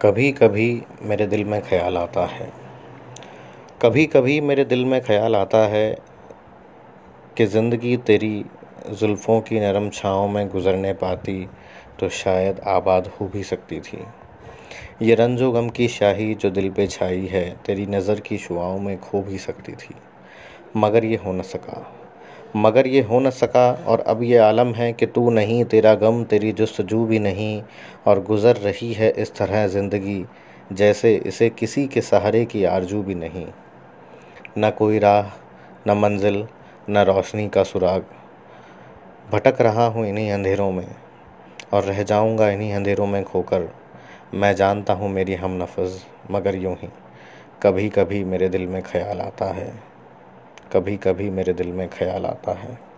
कभी कभी मेरे दिल में ख़याल आता है। कभी कभी मेरे दिल में ख़याल आता है कि ज़िंदगी तेरी जुल्फ़ों की नरम छाँव में गुज़रने पाती तो शायद आबाद हो भी सकती थी। ये रंजो गम की शाही जो दिल पे छाई है, तेरी नज़र की शुआओं में खो भी सकती थी, मगर ये हो न सका। मगर ये हो न सका और अब ये आलम है कि तू नहीं, तेरा गम, तेरी जस्तजू भी नहीं और गुज़र रही है इस तरह ज़िंदगी, जैसे इसे किसी के सहारे की आरज़ू भी नहीं। न कोई राह, न मंजिल, न रोशनी का सुराग। भटक रहा हूँ इन्हीं अंधेरों में और रह जाऊँगा इन्हीं अंधेरों में खोकर। मैं जानता हूँ मेरी हम नफज मगर यूँ ही कभी कभी मेरे दिल में ख़याल आता है। कभी कभी मेरे दिल में ख्याल आता है।